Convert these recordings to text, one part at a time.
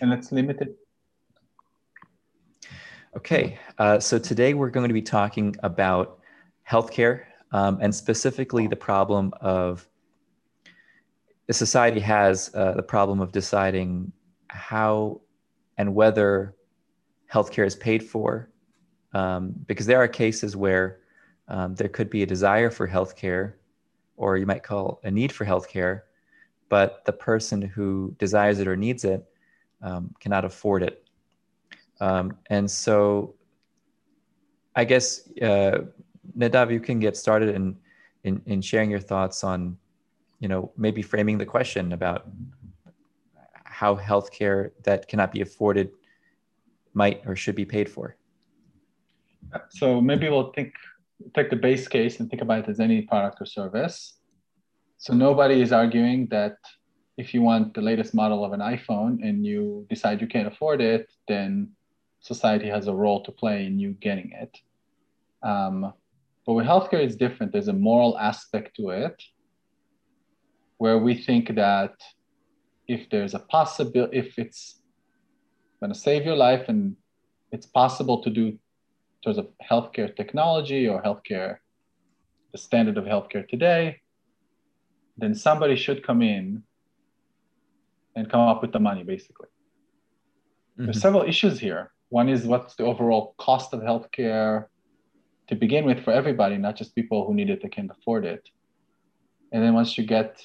and let's limit it. Okay, uh, so today we're going to be talking about healthcare um, and specifically the problem of the society has uh, the problem of deciding how and whether healthcare is paid for, um, because there are cases where um, there could be a desire for healthcare, or you might call a need for healthcare, but the person who desires it or needs it um, cannot afford it. Um, and so, I guess uh, Nadav, you can get started in, in in sharing your thoughts on, you know, maybe framing the question about how healthcare that cannot be afforded might or should be paid for. So maybe we'll think take the base case and think about it as any product or service. So nobody is arguing that if you want the latest model of an iPhone and you decide you can't afford it, then society has a role to play in you getting it. Um, but with healthcare, it's different. There's a moral aspect to it where we think that if there's a possibility, if it's going to save your life and it's possible to do in terms of healthcare technology or healthcare, the standard of healthcare today, then somebody should come in and come up with the money, basically. Mm-hmm. There's several issues here. One is what's the overall cost of healthcare to begin with for everybody, not just people who need it that can't afford it. And then once you get,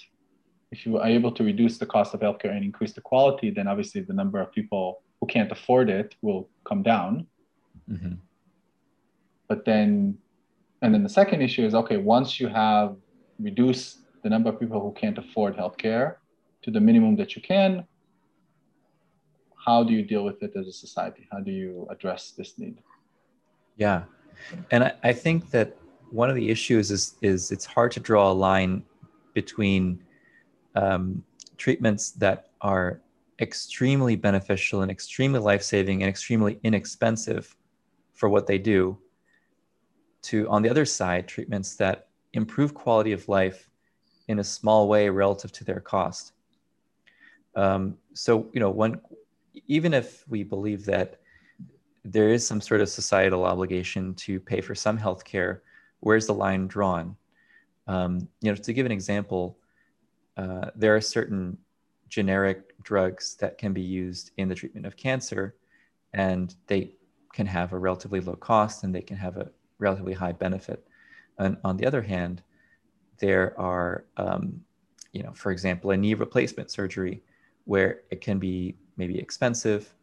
if you are able to reduce the cost of healthcare and increase the quality, then obviously the number of people who can't afford it will come down. Mm-hmm. But then, and then the second issue is okay, once you have reduced the number of people who can't afford healthcare to the minimum that you can, how do you deal with it as a society? How do you address this need? Yeah. And I, I think that one of the issues is, is it's hard to draw a line between um, treatments that are extremely beneficial and extremely life-saving and extremely inexpensive for what they do to, on the other side, treatments that improve quality of life in a small way relative to their cost. Um, so, you know, when, even if we believe that there is some sort of societal obligation to pay for some health care, where's the line drawn? Um, you know, to give an example, uh, there are certain generic drugs that can be used in the treatment of cancer, and they can have a relatively low cost and they can have a relatively high benefit. And on the other hand, there are, um, you know, for example, a knee replacement surgery where it can be maybe expensive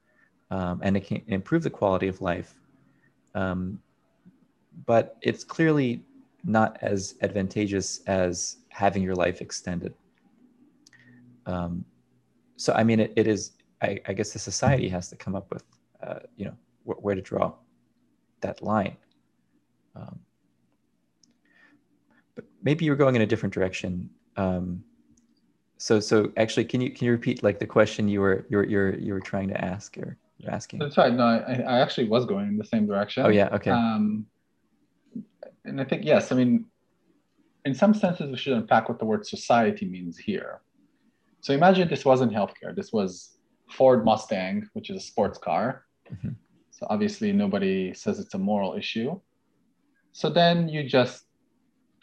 um, and it can improve the quality of life. Um, but it's clearly not as advantageous as having your life extended. Um, so, I mean, it, it is, I, I, guess the society has to come up with, uh, you know, wh- where to draw that line. Um, but maybe you're going in a different direction. Um, so, so actually, can you can you repeat like the question you were you were you were, you were trying to ask or you're asking? That's right. No, I, I actually was going in the same direction. Oh yeah. Okay. Um, and I think yes. I mean, in some senses, we should unpack what the word society means here. So imagine this wasn't healthcare. This was Ford Mustang, which is a sports car. Mm-hmm. So obviously, nobody says it's a moral issue. So then you just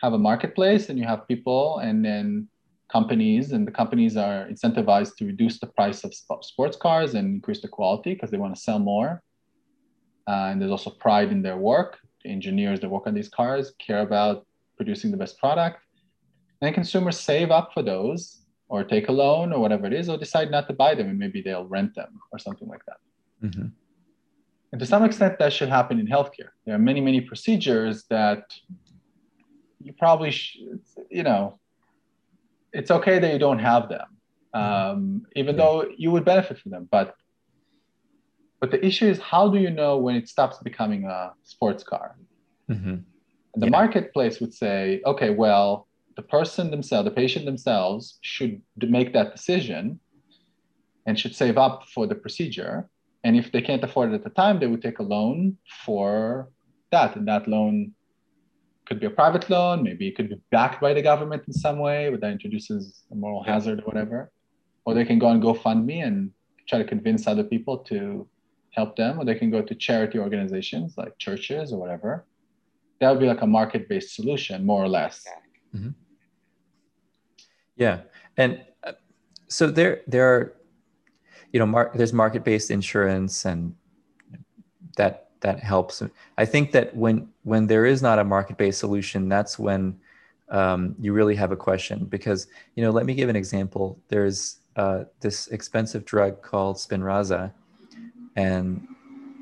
have a marketplace and you have people and then companies, and the companies are incentivized to reduce the price of sports cars and increase the quality because they want to sell more. Uh, and there's also pride in their work. The engineers that work on these cars care about producing the best product. And consumers save up for those or take a loan or whatever it is, or decide not to buy them and maybe they'll rent them or something like that. Mm-hmm. And to some extent, that should happen in healthcare. There are many, many procedures that you probably, sh- you know, it's okay that you don't have them, um, even yeah. though you would benefit from them. But but the issue is, how do you know when it stops becoming a sports car? Mm-hmm. The yeah. marketplace would say, okay, well, the person themselves, the patient themselves, should make that decision and should save up for the procedure and if they can't afford it at the time, they would take a loan for that. And that loan could be a private loan, maybe it could be backed by the government in some way, but that introduces a moral hazard or whatever. Or they can go on GoFundMe and try to convince other people to help them, or they can go to charity organizations like churches or whatever. That would be like a market-based solution, more or less. Mm-hmm. Yeah, and uh, so there there are, you know, mar- there's market-based insurance, and that that helps. I think that when when there is not a market-based solution, that's when um, you really have a question because you know let me give an example. There's uh, this expensive drug called spinraza and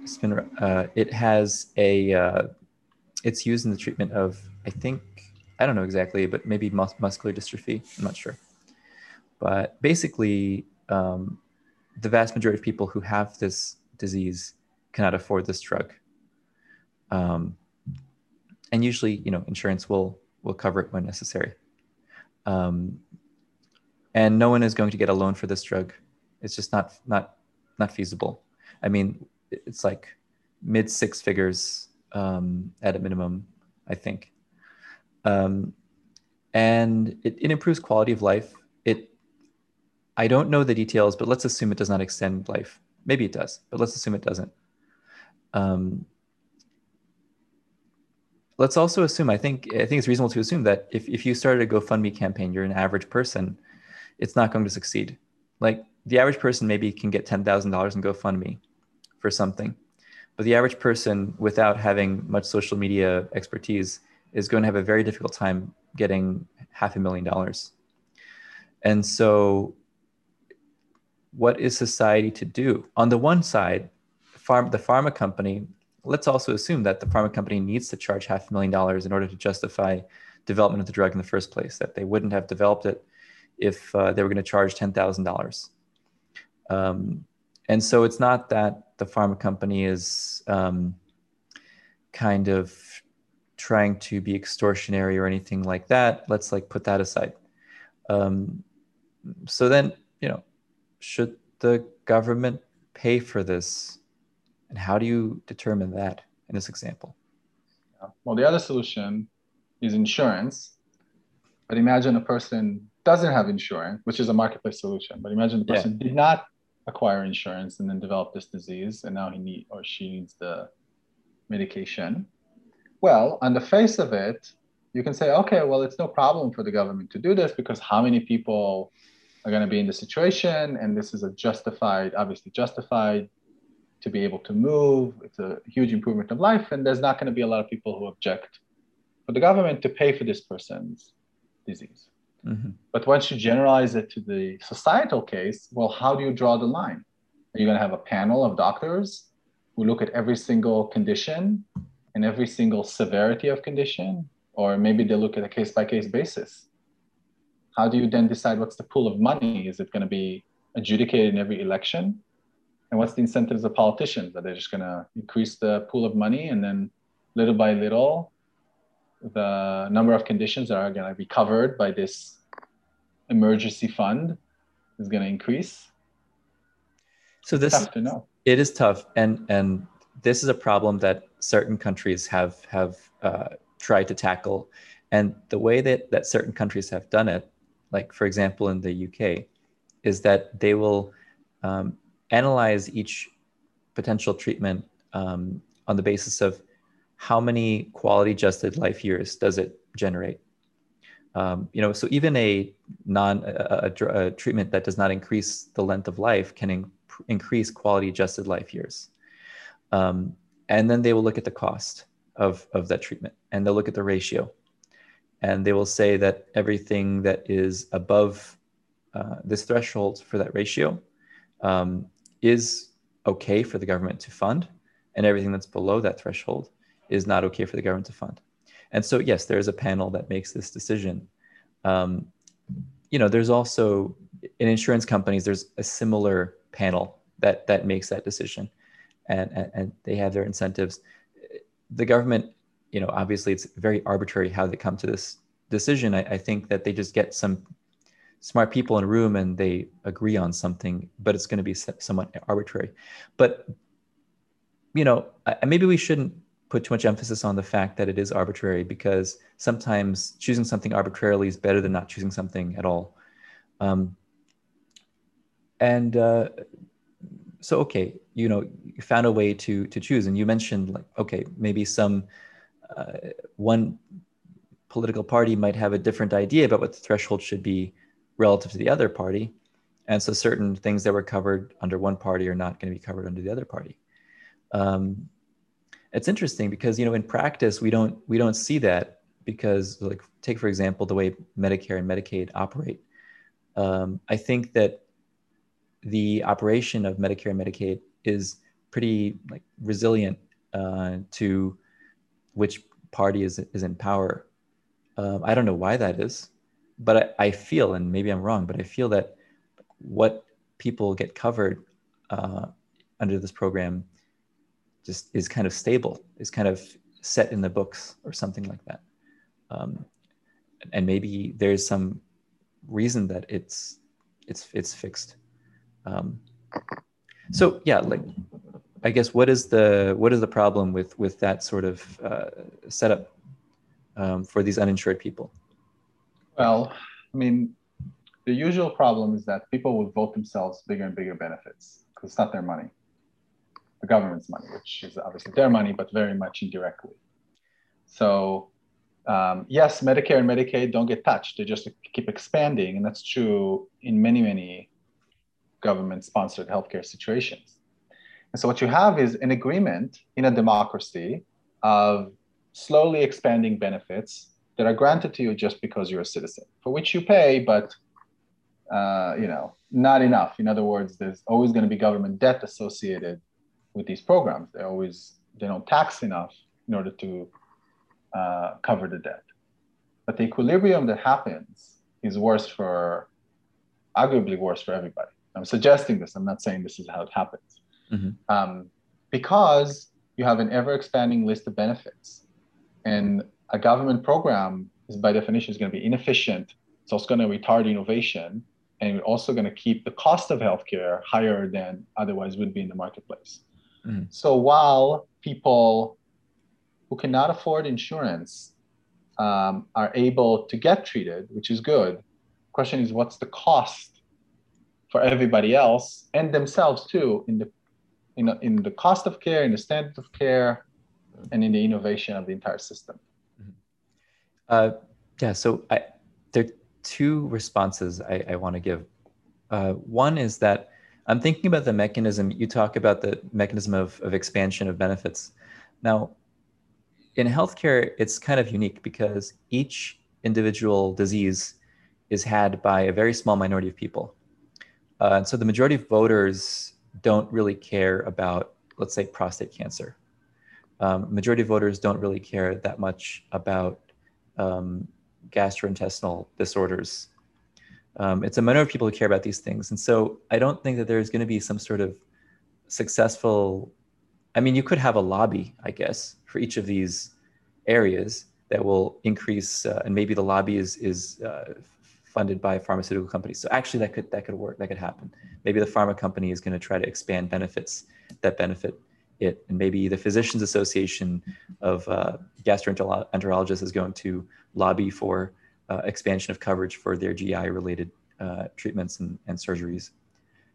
spin, uh, it has a uh, it's used in the treatment of i think i don't know exactly but maybe mus- muscular dystrophy. I'm not sure. But basically um, the vast majority of people who have this disease cannot afford this drug um, and usually you know insurance will will cover it when necessary. Um, and no one is going to get a loan for this drug. It's just not not not feasible. I mean, it's like mid six figures um, at a minimum, I think. Um, and it, it improves quality of life. It I don't know the details, but let's assume it does not extend life. Maybe it does, but let's assume it doesn't. Um, let's also assume i think i think it's reasonable to assume that if, if you started a gofundme campaign you're an average person it's not going to succeed. Like the average person maybe can get $10000 in gofundme for something but the average person without having much social media expertise is going to have a very difficult time getting half a million dollars. And so what is society to do? On the one side farm the pharma company let's also assume that the pharma company needs to charge half a million dollars in order to justify development of the drug in the first place, that they wouldn't have developed it if uh, they were going to charge $10,000. Um, and so it's not that the pharma company is um, kind of trying to be extortionary or anything like that. Let's like put that aside. Um, so then, you know, should the government pay for this and how do you determine that in this example? Well, the other solution is insurance. But imagine a person doesn't have insurance, which is a marketplace solution. But imagine the person yeah. did not acquire insurance and then develop this disease, and now he need or she needs the medication. Well, on the face of it, you can say, okay, well, it's no problem for the government to do this because how many people are going to be in the situation, and this is a justified, obviously justified to be able to move. It's a huge improvement of life, and there's not going to be a lot of people who object for the government to pay for this person's disease. Mm-hmm. But once you generalize it to the societal case, well, how do you draw the line? Are you going to have a panel of doctors who look at every single condition and every single severity of condition? Or maybe they look at a case by case basis. How do you then decide what's the pool of money? Is it going to be adjudicated in every election? And what's the incentives of politicians? That they're just going to increase the pool of money and then little by little, the number of conditions that are going to be covered by this emergency fund is going to increase. So this is, it is tough, and and this is a problem that certain countries have have uh, tried to tackle, and the way that that certain countries have done it, like for example in the UK, is that they will um, analyze each potential treatment um, on the basis of how many quality adjusted life years does it generate. Um, you know, so even a non a, a, a, treatment that does not increase the length of life can in, increase quality adjusted life years. Um, and then they will look at the cost of, of that treatment and they'll look at the ratio. And they will say that everything that is above uh, this threshold for that ratio um, is okay for the government to fund, and everything that's below that threshold is not okay for the government to fund. And so, yes, there is a panel that makes this decision. Um, you know, there's also in insurance companies, there's a similar panel that that makes that decision, and and, and they have their incentives. The government, you know, obviously it's very arbitrary how they come to this decision. I, I think that they just get some smart people in a room and they agree on something, but it's going to be somewhat arbitrary. But you know, maybe we shouldn't put too much emphasis on the fact that it is arbitrary because sometimes choosing something arbitrarily is better than not choosing something at all. Um, and uh, so okay, you know, you found a way to to choose, and you mentioned like okay, maybe some uh, one political party might have a different idea about what the threshold should be relative to the other party, and so certain things that were covered under one party are not going to be covered under the other party. Um, it's interesting because you know in practice we don't we don't see that because like take for example the way medicare and medicaid operate. Um, i think that the operation of medicare and medicaid is pretty like resilient uh, to which party is, is in power. Um, i don't know why that is but I, I, feel and maybe i'm wrong but i feel that what people get covered uh, under this program just is kind of stable, is kind of set in the books or something like that. Um, and maybe there's some reason that it's it's it's fixed. Um, so yeah, like I guess what is the what is the problem with with that sort of uh, setup um, for these uninsured people? Well, I mean, the usual problem is that people will vote themselves bigger and bigger benefits because it's not their money the government's money, which is obviously their money, but very much indirectly. So, um, yes, Medicare and Medicaid don't get touched; they just keep expanding, and that's true in many, many government-sponsored healthcare situations. And so, what you have is an agreement in a democracy of slowly expanding benefits that are granted to you just because you're a citizen, for which you pay, but uh, you know, not enough. In other words, there's always going to be government debt associated with these programs. They always they don't tax enough in order to uh, cover the debt. But the equilibrium that happens is worse for, arguably worse for everybody. I'm suggesting this. I'm not saying this is how it happens, mm-hmm. um, because you have an ever expanding list of benefits, and a government program is by definition is going to be inefficient. So It's also going to retard innovation, and also going to keep the cost of healthcare higher than otherwise would be in the marketplace. Mm. So while people who cannot afford insurance um, are able to get treated, which is good, question is what's the cost for everybody else and themselves too in the in, in the cost of care, in the standard of care, and in the innovation of the entire system. Uh, yeah, so I, there are two responses I, I want to give. Uh, one is that I'm thinking about the mechanism. You talk about the mechanism of, of expansion of benefits. Now, in healthcare, it's kind of unique because each individual disease is had by a very small minority of people. Uh, and so the majority of voters don't really care about, let's say, prostate cancer. Um, majority of voters don't really care that much about um, gastrointestinal disorders um, it's a minority of people who care about these things. And so I don't think that there's going to be some sort of successful, I mean, you could have a lobby, I guess, for each of these areas that will increase, uh, and maybe the lobby is, is uh, funded by pharmaceutical companies. So actually that could, that could work, that could happen. Maybe the pharma company is going to try to expand benefits that benefit it. And maybe the Physicians Association of uh, Gastroenterologists is going to lobby for uh, expansion of coverage for their GI related uh, treatments and, and surgeries.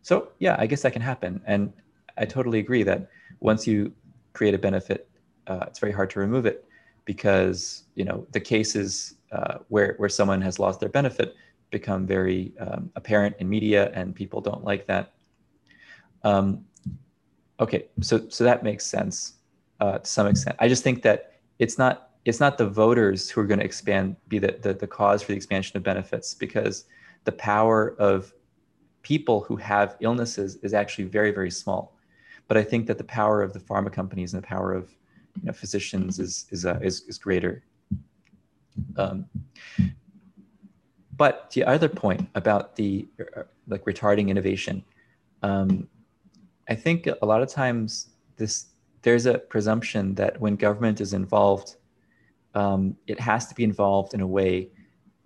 So yeah, I guess that can happen. And I totally agree that once you create a benefit, uh, it's very hard to remove it because you know the cases uh, where where someone has lost their benefit become very um, apparent in media, and people don't like that. Um, okay, so so that makes sense uh, to some extent. I just think that it's not it's not the voters who are going to expand be the, the, the cause for the expansion of benefits because the power of people who have illnesses is actually very very small but i think that the power of the pharma companies and the power of you know, physicians is is, uh, is, is greater um, but the other point about the uh, like retarding innovation um, i think a lot of times this there's a presumption that when government is involved um, it has to be involved in a way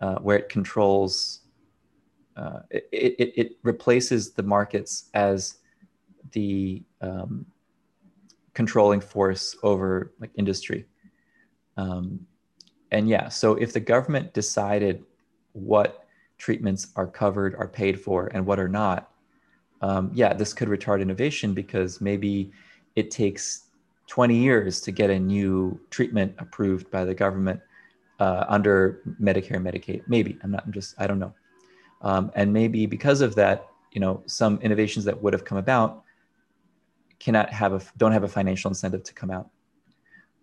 uh, where it controls, uh, it, it, it, replaces the markets as the um, controlling force over like industry. Um, and yeah, so if the government decided what treatments are covered, are paid for, and what are not, um, yeah, this could retard innovation because maybe it takes 20 years to get a new treatment approved by the government uh, under Medicare and Medicaid. Maybe I'm not. I'm just. I don't know. Um, and maybe because of that, you know, some innovations that would have come about cannot have a don't have a financial incentive to come out.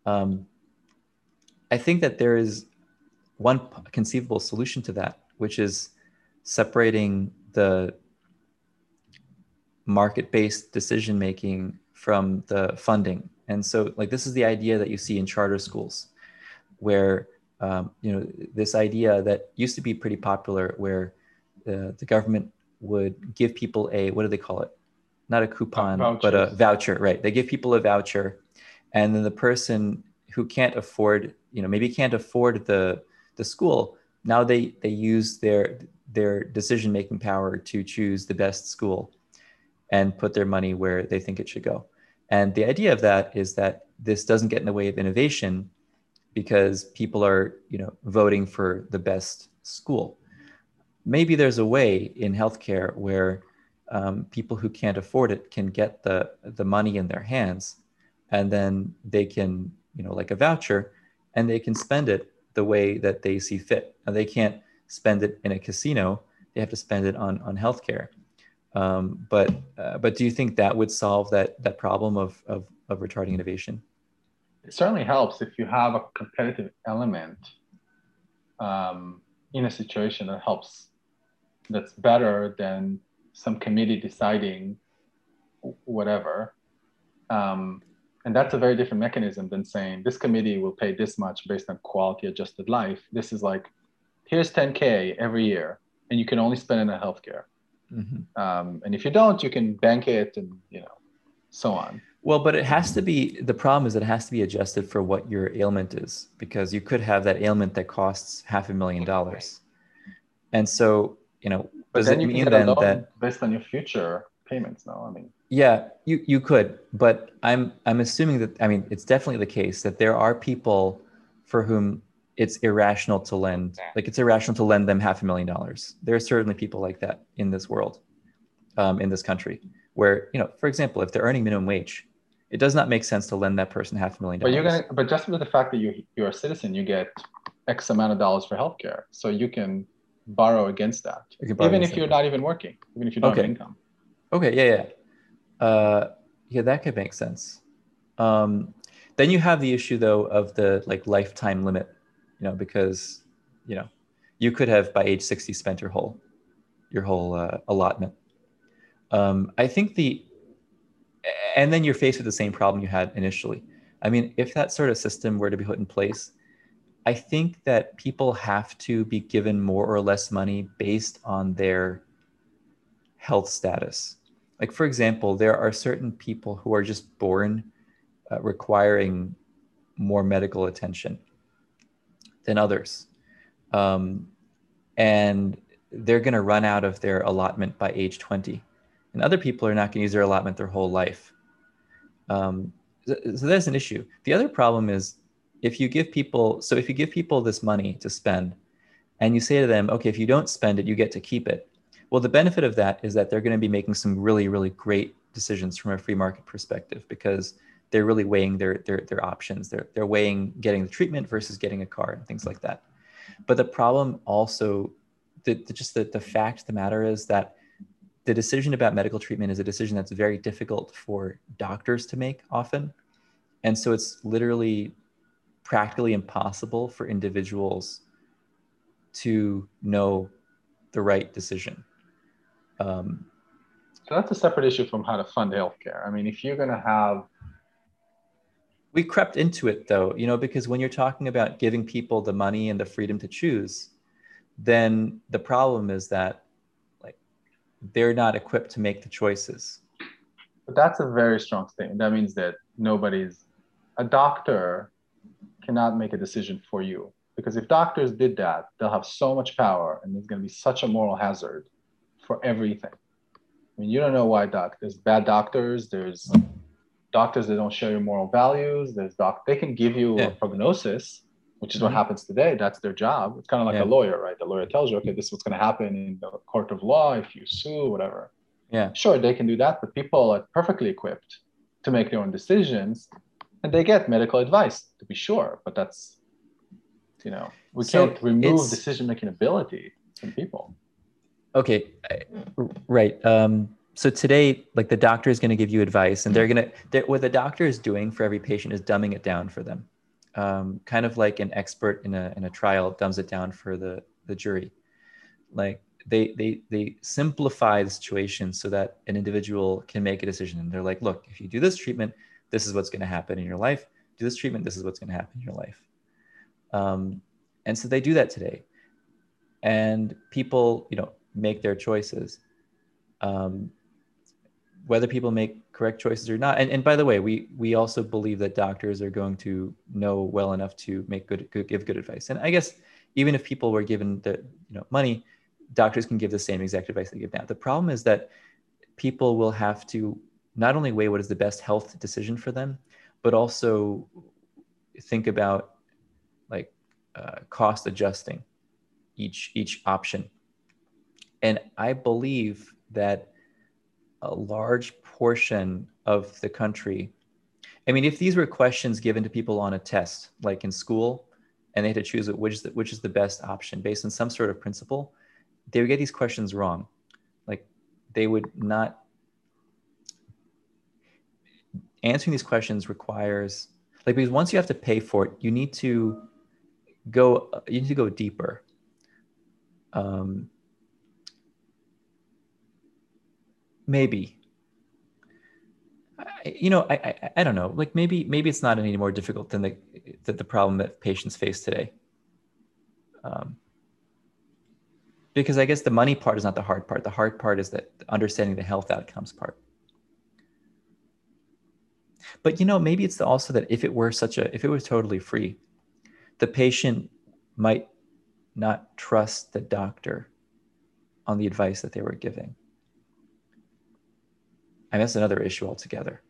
Um, I think that there is one conceivable solution to that, which is separating the market-based decision making from the funding. And so, like this is the idea that you see in charter schools, where um, you know this idea that used to be pretty popular, where uh, the government would give people a what do they call it? Not a coupon, but a voucher, right? They give people a voucher, and then the person who can't afford, you know, maybe can't afford the the school, now they they use their their decision making power to choose the best school and put their money where they think it should go. And the idea of that is that this doesn't get in the way of innovation because people are, you know, voting for the best school. Maybe there's a way in healthcare where um, people who can't afford it can get the the money in their hands, and then they can, you know, like a voucher, and they can spend it the way that they see fit. And they can't spend it in a casino; they have to spend it on on healthcare. Um, but uh, but do you think that would solve that that problem of, of of retarding innovation? It certainly helps if you have a competitive element um, in a situation that helps that's better than some committee deciding whatever. Um, and that's a very different mechanism than saying this committee will pay this much based on quality adjusted life. This is like, here's 10K every year, and you can only spend it on healthcare. Mm-hmm. Um, and if you don't, you can bank it and, you know, so on. Well, but it has to be the problem is it has to be adjusted for what your ailment is because you could have that ailment that costs half a million dollars. And so, you know, but does it mean then that based on your future payments no i mean yeah you you could but i'm i'm assuming that i mean it's definitely the case that there are people for whom it's irrational to lend like it's irrational to lend them half a million dollars there are certainly people like that in this world um, in this country where you know for example if they're earning minimum wage it does not make sense to lend that person half a million dollars but you're gonna but just with the fact that you you're a citizen you get x amount of dollars for healthcare so you can borrow against that, even if you're not even working, even if you don't okay. have income. Okay, yeah, yeah, uh, yeah, that could make sense. Um, then you have the issue though of the like lifetime limit, you know, because you know you could have by age 60 spent your whole your whole uh, allotment. Um, I think the and then you're faced with the same problem you had initially. I mean, if that sort of system were to be put in place, I think that people have to be given more or less money based on their health status. Like, for example, there are certain people who are just born uh, requiring more medical attention than others. Um, and they're going to run out of their allotment by age 20. And other people are not going to use their allotment their whole life. Um, so, so that's an issue. The other problem is if you give people so if you give people this money to spend and you say to them okay if you don't spend it you get to keep it well the benefit of that is that they're going to be making some really really great decisions from a free market perspective because they're really weighing their their, their options they're, they're weighing getting the treatment versus getting a car and things like that but the problem also the, the just the, the fact the matter is that the decision about medical treatment is a decision that's very difficult for doctors to make often and so it's literally practically impossible for individuals to know the right decision. Um, so that's a separate issue from how to fund healthcare. I mean, if you're going to have we crept into it though, you know, because when you're talking about giving people the money and the freedom to choose, then the problem is that like they're not equipped to make the choices. But that's a very strong statement. That means that nobody's a doctor cannot make a decision for you. Because if doctors did that, they'll have so much power and there's going to be such a moral hazard for everything. I mean, you don't know why doc. There's bad doctors. There's doctors that don't share your moral values. There's doc. They can give you yeah. a prognosis, which is mm-hmm. what happens today. That's their job. It's kind of like yeah. a lawyer, right? The lawyer tells you, okay, this is what's going to happen in the court of law if you sue, whatever. Yeah. Sure, they can do that, but people are perfectly equipped to make their own decisions and they get medical advice to be sure, but that's, you know, we So can't remove decision making ability from people. Okay, right. Um, so today, like the doctor is going to give you advice, and they're going to what the doctor is doing for every patient is dumbing it down for them, um, kind of like an expert in a in a trial dumbs it down for the the jury. Like they they they simplify the situation so that an individual can make a decision, and they're like, look, if you do this treatment, this is what's going to happen in your life. Do this treatment, this is what's going to happen in your life. Um, and so they do that today, and people, you know, make their choices. Um, whether people make correct choices or not, and, and by the way, we we also believe that doctors are going to know well enough to make good, good give good advice. And I guess even if people were given the you know money, doctors can give the same exact advice they give now. The problem is that people will have to not only weigh what is the best health decision for them, but also think about like uh, cost adjusting each each option. And I believe that a large portion of the country, I mean, if these were questions given to people on a test, like in school, and they had to choose which is the, which is the best option based on some sort of principle, they would get these questions wrong. Like they would not answering these questions requires like because once you have to pay for it, you need to go you need to go deeper. Um, maybe. You know I, I i don't know. Like maybe maybe it's not any more difficult than the that the problem that patients face today. Um, because i guess the money part is not the hard part. The hard part is that understanding the health outcomes part. But you know maybe it's also that if it were such a if it was totally free the patient might not trust the doctor on the advice that they were giving and that's another issue altogether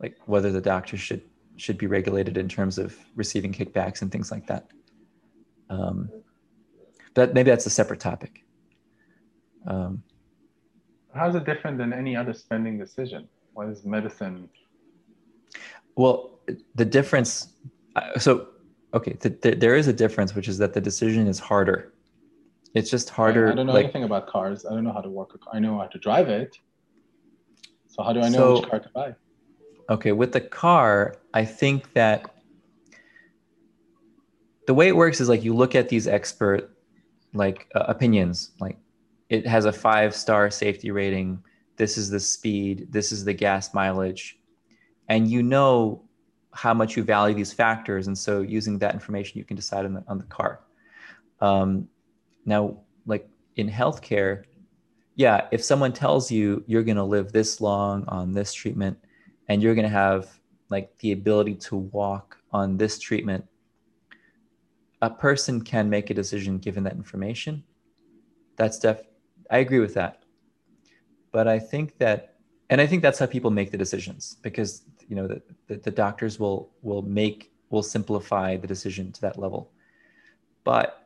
like whether the doctor should should be regulated in terms of receiving kickbacks and things like that um, but maybe that's a separate topic um, How's it different than any other spending decision? What is medicine? well the difference uh, so okay th- th- there is a difference which is that the decision is harder it's just harder I don't know like anything about cars. I don't know how to work a car. I know how to drive it. So how do I know So- which car to buy? Okay, with the car, I think that the way it works is like you look at these expert like uh, opinions, like it has a five star safety rating. This is the speed. This is the gas mileage, and you know how much you value these factors, and so using that information, you can decide on the on the car. Um, now, like in healthcare, yeah, if someone tells you you're going to live this long on this treatment and you're going to have like the ability to walk on this treatment a person can make a decision given that information. That's def i agree with that. But i think that and i think that's how people make the decisions because you know the, the, the doctors will will make will simplify the decision to that level. But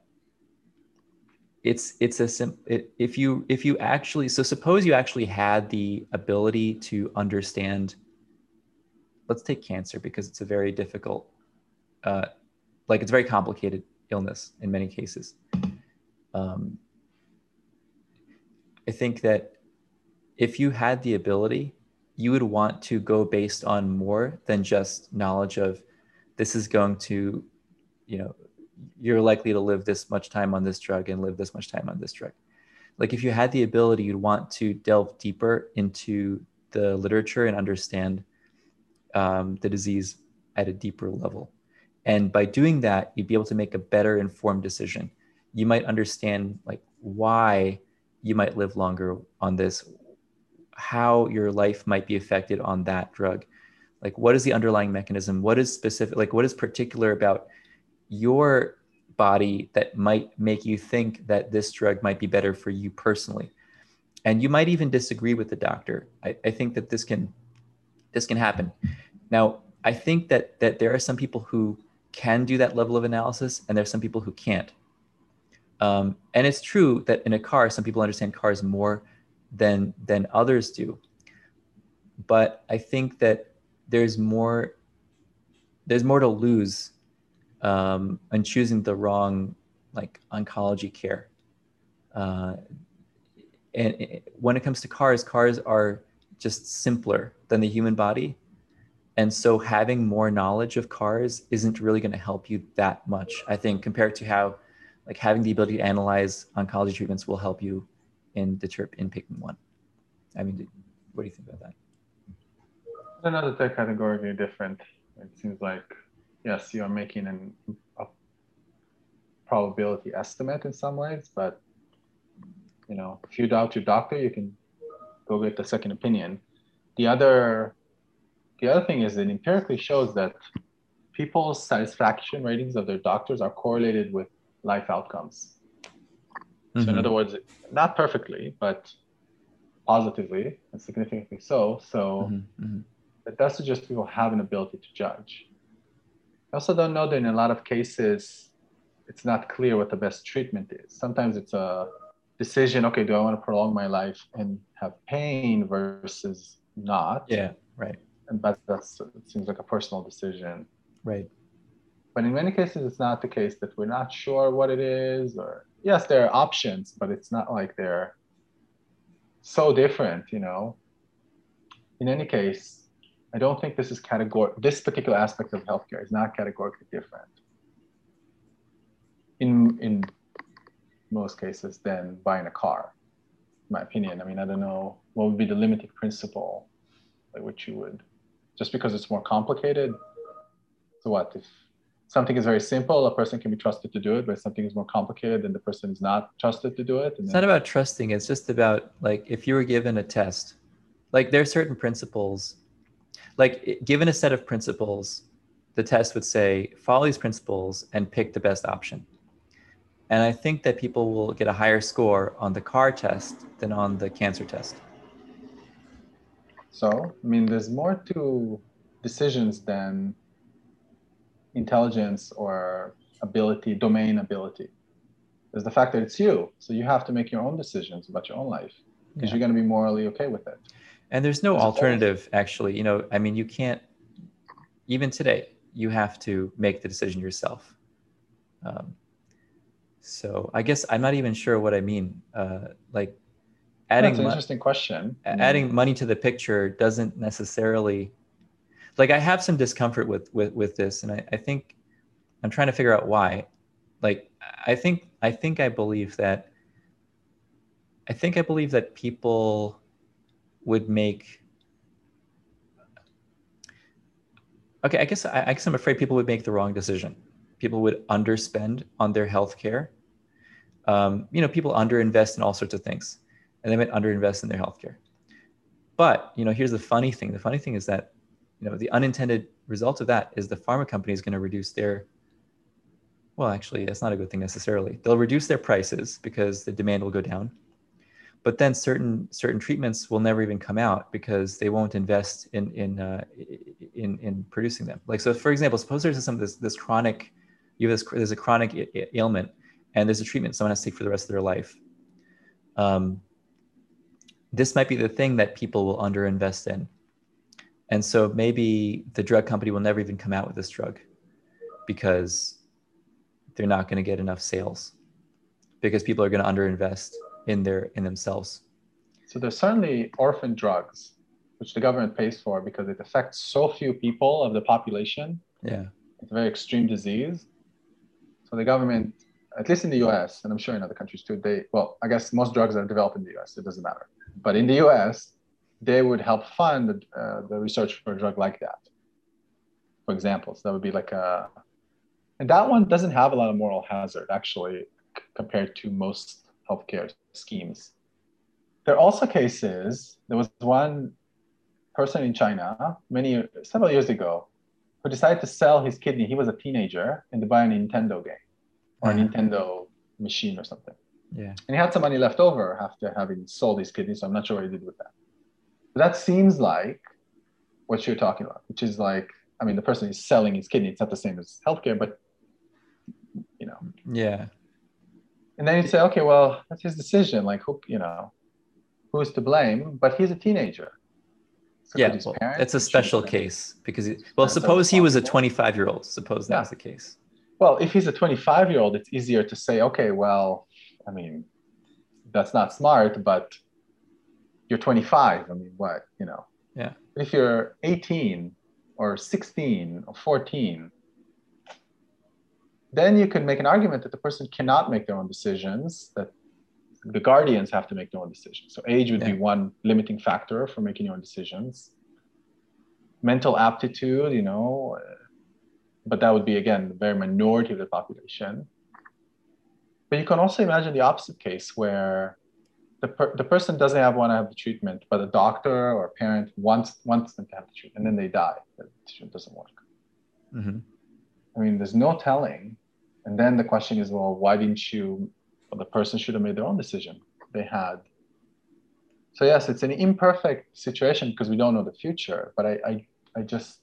it's it's a sim it, if you if you actually so suppose you actually had the ability to understand let's take cancer because it's a very difficult uh, like it's very complicated illness in many cases. Um, i think that if you had the ability you would want to go based on more than just knowledge of this is going to you know you're likely to live this much time on this drug and live this much time on this drug. Like if you had the ability you'd want to delve deeper into the literature and understand um, the disease at a deeper level. And by doing that you'd be able to make a better informed decision. You might understand like why you might live longer on this how your life might be affected on that drug. Like what is the underlying mechanism? What is specific like what is particular about your body that might make you think that this drug might be better for you personally. And you might even disagree with the doctor. I, I think that this can this can happen. Now i think that that there are some people who can do that level of analysis and there's some people who can't. Um, and it's true that in a car some people understand cars more than than others do. But I think that there's more there's more to lose um, on choosing the wrong like oncology care. Uh, and when it comes to cars, cars are just simpler than the human body. And so having more knowledge of cars isn't really going to help you that much, I think, compared to how like having the ability to analyze oncology treatments will help you in deter in picking one. I mean, what do you think about that? Another they're categorically different. It seems like yes, you are making an, a probability estimate in some ways, but you know, if you doubt your doctor, you can go get the second opinion. The other, the other thing is it empirically shows that people's satisfaction ratings of their doctors are correlated with life outcomes. Mm-hmm. So in mm-hmm. other words, not perfectly, but positively and significantly so. So mm-hmm. Mm-hmm. that does suggest people have an ability to judge. I also don't know that in a lot of cases, it's not clear what the best treatment is. Sometimes it's a decision okay do i want to prolong my life and have pain versus not? Yeah right. And that that's it seems like a personal decision. Right. But in many cases it's not the case that we're not sure what it is or yes there are options but it's not like they're so different you know? In any case i don't think this is category this particular aspect of healthcare is not categorically different in in most cases than buying a car, in my opinion. I mean, I don't know what would be the limiting principle by which you would, just because it's more complicated. So what if something is very simple, a person can be trusted to do it, but if something is more complicated, then the person is not trusted to do it. it's not about trusting. It's just about like if you were given a test, like there are certain principles, like given a set of principles, the test would say follow these principles and pick the best option and I think that people will get a higher score on the car test than on the cancer test. So, I mean, there's more to decisions than intelligence or ability, domain ability. There's the fact that it's you. So you have to make your own decisions about your own life because yeah. you're going to be morally okay with it. And there's no alternative, actually. You know, I mean, you can't, even today, you have to make the decision yourself. Um, so I guess I'm not even sure what I mean. Uh, like adding That's an interesting question. Adding money to the picture doesn't necessarily like I have some discomfort with with with this, and I, I think I'm trying to figure out why. Like I think I think I believe that I think I believe that people would make okay i guess I, I, guess i'm afraid people would make the wrong decision people would underspend on their health care. Um, you know, people underinvest in all sorts of things, and they might underinvest in their healthcare. But you know, here's the funny thing. The funny thing is that you know the unintended result of that is the pharma company is going to reduce their well actually that's not a good thing necessarily they'll reduce their prices because the demand will go down but then certain certain treatments will never even come out because they won't invest in in uh, in, in producing them. Like so for example suppose there's some this this chronic you have this there's a chronic ailment and there's a treatment someone has to take for the rest of their life. Um, this might be the thing that people will underinvest in. And so maybe the drug company will never even come out with this drug because they're not going to get enough sales because people are going to underinvest in their in themselves. So there's certainly orphan drugs which the government pays for because it affects so few people of the population. Yeah. It's a very extreme disease. So the government, at least in the US, and I'm sure in other countries too, they, well, I guess most drugs are developed in the US, it doesn't matter. But in the US, they would help fund the, uh, the research for a drug like that, for example. So that would be like a, and that one doesn't have a lot of moral hazard actually compared to most healthcare schemes. There are also cases, there was one person in China many, several years ago who decided to sell his kidney. He was a teenager and to buy a Nintendo game or a Nintendo machine or something. Yeah. And he had some money left over after having sold his kidney. So I'm not sure what he did with that. But that seems like what you're talking about, which is like, I mean, the person is selling his kidney. It's not the same as healthcare, but you know. Yeah. And then you say, okay, well, that's his decision. Like, who, you know, who's to blame? But he's a teenager. So yeah, well, it's a special case because, he, well, suppose he was a 25 year old. Suppose that's yeah. the case. Well, if he's a 25 year old, it's easier to say, okay, well, I mean, that's not smart, but you're 25. I mean, what, you know? Yeah. If you're 18 or 16 or 14, then you can make an argument that the person cannot make their own decisions, that the guardians have to make their own decisions. So age would yeah. be one limiting factor for making your own decisions. Mental aptitude, you know, but that would be again the very minority of the population. But you can also imagine the opposite case where the, per- the person doesn't have want to have the treatment, but a doctor or a parent wants wants them to have the treatment, and then they die. The treatment doesn't work. Mm-hmm. I mean, there's no telling. And then the question is, well, why didn't you Well, the person should have made their own decision. They had. So yes, it's an imperfect situation because we don't know the future. But I, I, I just,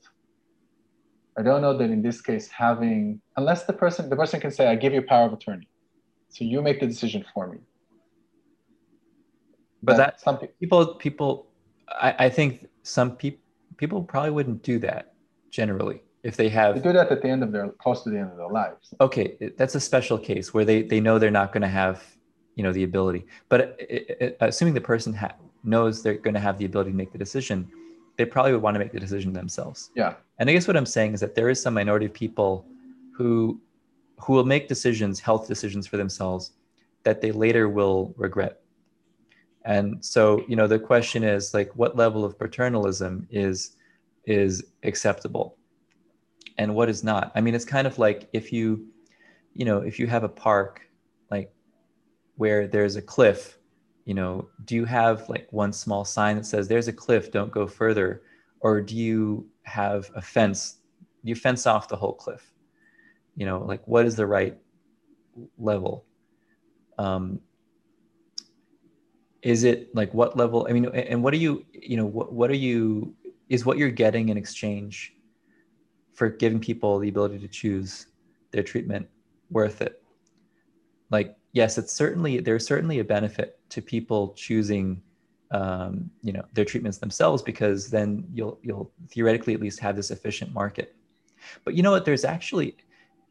I don't know that in this case having, unless the person, the person can say, I give you power of attorney, so you make the decision for me. But that, that something people, people, I, I think some people, people probably wouldn't do that generally if they have they do that at the end of their close to the end of their lives. Okay that's a special case where they they know they're not going to have you know the ability. But it, it, assuming the person ha- knows they're going to have the ability to make the decision they probably would want to make the decision themselves. Yeah. And i guess what i'm saying is that there is some minority of people who who will make decisions health decisions for themselves that they later will regret. And so you know the question is like what level of paternalism is is acceptable and what is not. I mean, it's kind of like if you, you know, if you have a park like where there's a cliff, you know, do you have like one small sign that says there's a cliff, don't go further? Or do you have a fence? You fence off the whole cliff? You know, like what is the right level? Um, is it like what level? I mean, and what are you, you know, what, what are you, is what you're getting in exchange for giving people the ability to choose their treatment worth it. Like yes it's certainly there's certainly a benefit to people choosing um, you know their treatments themselves because then you'll you'll theoretically at least have this efficient market. But you know what? There's actually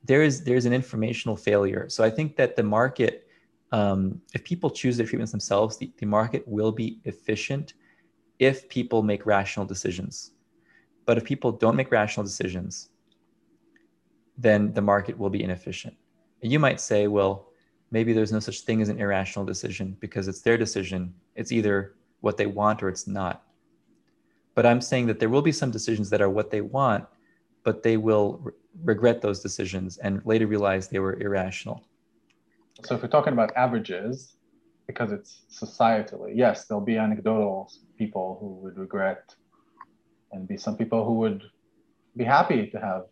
there is there's an informational failure. So i think that the market um, if people choose their treatments themselves the, the market will be efficient if people make rational decisions but if people don't make rational decisions, then the market will be inefficient. And you might say, well, maybe there's no such thing as an irrational decision because it's their decision. It's either what they want or it's not. But I'm saying that there will be some decisions that are what they want, but they will re- regret those decisions and later realize they were irrational. So if we're talking about averages, because it's societally, yes, there'll be anecdotal people who would regret and be some people who would be happy to have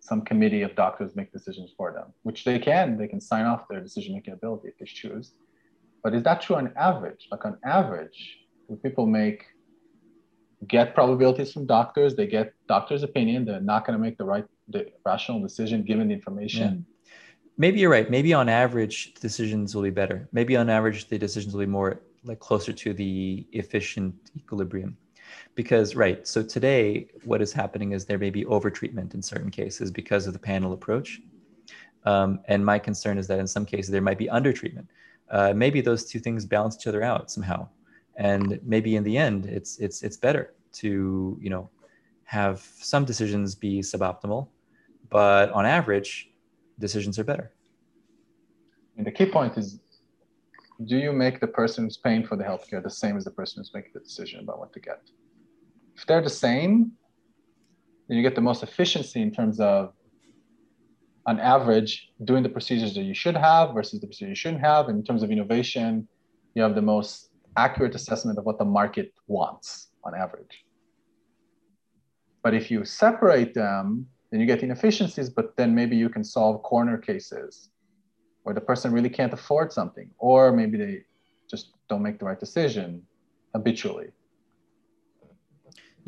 some committee of doctors make decisions for them, which they can. They can sign off their decision making ability if they choose. But is that true on average? Like on average, when people make get probabilities from doctors, they get doctors' opinion, they're not going to make the right, the rational decision given the information. Yeah. Maybe you're right. Maybe on average, decisions will be better. Maybe on average, the decisions will be more like closer to the efficient equilibrium because right so today what is happening is there may be overtreatment in certain cases because of the panel approach. Um, and my concern is that in some cases there might be undertreatment. Uh, maybe those two things balance each other out somehow. And maybe in the end it's it's it's better to you know have some decisions be suboptimal but on average decisions are better. And the key point is do you make the person who's paying for the healthcare the same as the person who's making the decision about what to get if they're the same, then you get the most efficiency in terms of, on average, doing the procedures that you should have versus the procedures you shouldn't have. And in terms of innovation, you have the most accurate assessment of what the market wants on average. But if you separate them, then you get inefficiencies, but then maybe you can solve corner cases where the person really can't afford something, or maybe they just don't make the right decision habitually.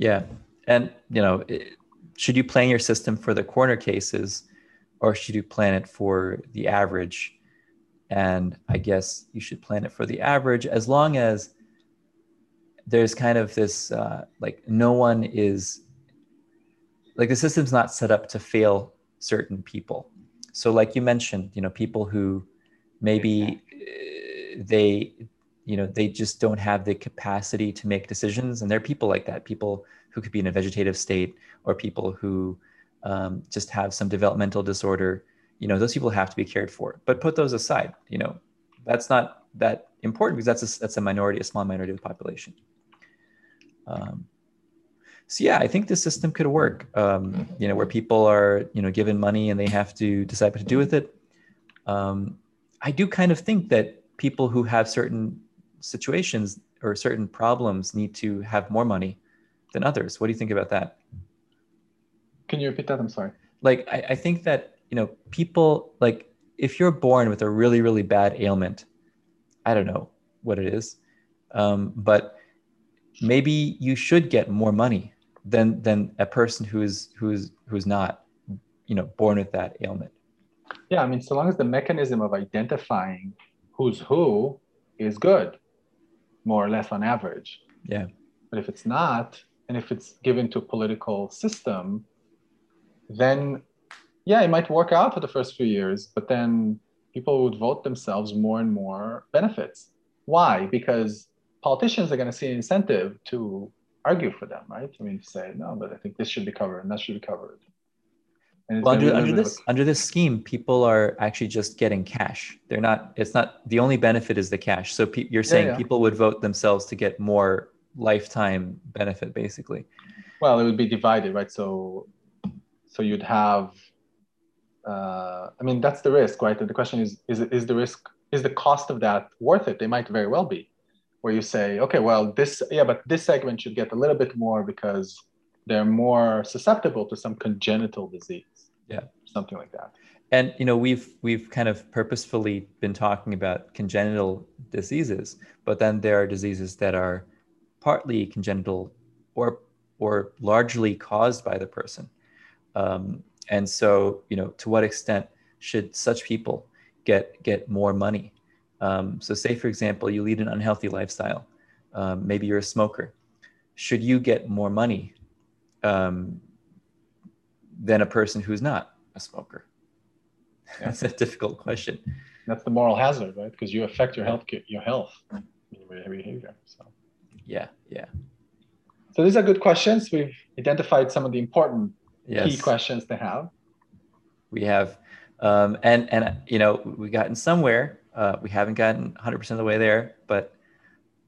Yeah. And, you know, should you plan your system for the corner cases or should you plan it for the average? And I guess you should plan it for the average as long as there's kind of this uh, like no one is like the system's not set up to fail certain people so like you mentioned you know people who maybe uh, they you know they just don't have the capacity to make decisions. And there are people like that people who could be in a vegetative state or people who um, just have some developmental disorder. You know those people have to be cared for. But put those aside you know that's not that important because that's a, that's a minority a small minority of the population. Um, so yeah i think the system could work um, you know where people are you know given money and they have to decide what to do with it. Um, i do kind of think that people who have certain situations or certain problems need to have more money than others. What do you think about that? Can you repeat that? I'm sorry. Like I, I think that you know people like if you're born with a really really bad ailment i don't know what it is um, but maybe you should get more money than than a person who's who's who's not you know born with that ailment. Yeah i mean so long as the mechanism of identifying who's who is good more or less on average yeah but if it's not and if it's given to a political system then yeah, it might work out for the first few years, but then people would vote themselves more and more benefits. Why? Because politicians are going to see an incentive to argue for them, right? I mean, to say, no, but I think this should be covered and that should be covered. Well, under, under this under this scheme, people are actually just getting cash. They're not. It's not the only benefit is the cash. So pe- you're saying yeah, yeah. people would vote themselves to get more lifetime benefit, basically. Well, it would be divided, right? So, so you'd have uh, I mean, that's the risk, right? The question is, is, is the risk, is the cost of that worth it? They might very well be, where you say, okay, well, this, yeah, but this segment should get a little bit more because they're more susceptible to some congenital disease. Yeah. Something like that. And, you know, we've, we've kind of purposefully been talking about congenital diseases, but then there are diseases that are partly congenital or, or largely caused by the person. Um, and so, you know, to what extent should such people get get more money? Um, so, say for example, you lead an unhealthy lifestyle. Um, maybe you're a smoker. Should you get more money um, than a person who's not a smoker? Yeah. That's a difficult question. That's the moral hazard, right? Because you affect your health, your health, your behavior. So. Yeah, yeah. So these are good questions. We've identified some of the important yes. key questions to have. We have, um, and and you know we've gotten somewhere. Uh, we haven't gotten 100% of the way there,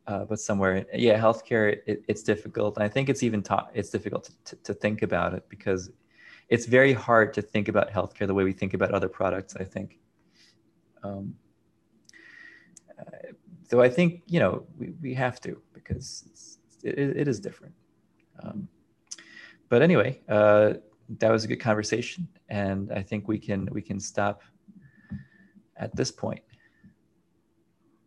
uh, but somewhere, yeah, healthcare it, it's difficult. And I think it's even taught. It's difficult to, to, to think about it because it's very hard to think about healthcare the way we think about other products. I think. Um, uh, so I think you know we, we have to because it, it is different. Um, but anyway, uh, that was a good conversation, and I think we can we can stop at this point.